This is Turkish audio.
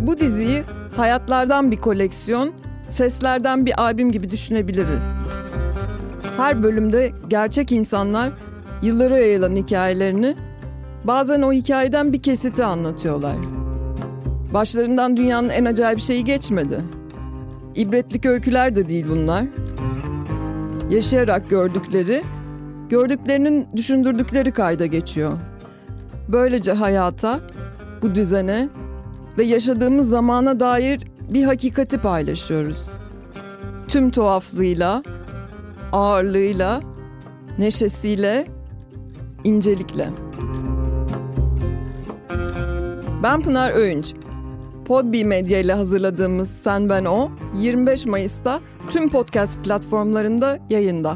Bu diziyi hayatlardan bir koleksiyon, seslerden bir albüm gibi düşünebiliriz. Her bölümde gerçek insanlar yıllara yayılan hikayelerini, bazen o hikayeden bir kesiti anlatıyorlar. Başlarından dünyanın en acayip şeyi geçmedi. İbretlik öyküler de değil bunlar. Yaşayarak gördükleri, gördüklerinin düşündürdükleri kayda geçiyor.'' Böylece hayata, bu düzene ve yaşadığımız zamana dair bir hakikati paylaşıyoruz. Tüm tuhaflığıyla, ağırlığıyla, neşesiyle, incelikle. Ben Pınar Öğünç. Podbi Medya ile hazırladığımız Sen Ben O 25 Mayıs'ta tüm podcast platformlarında yayında.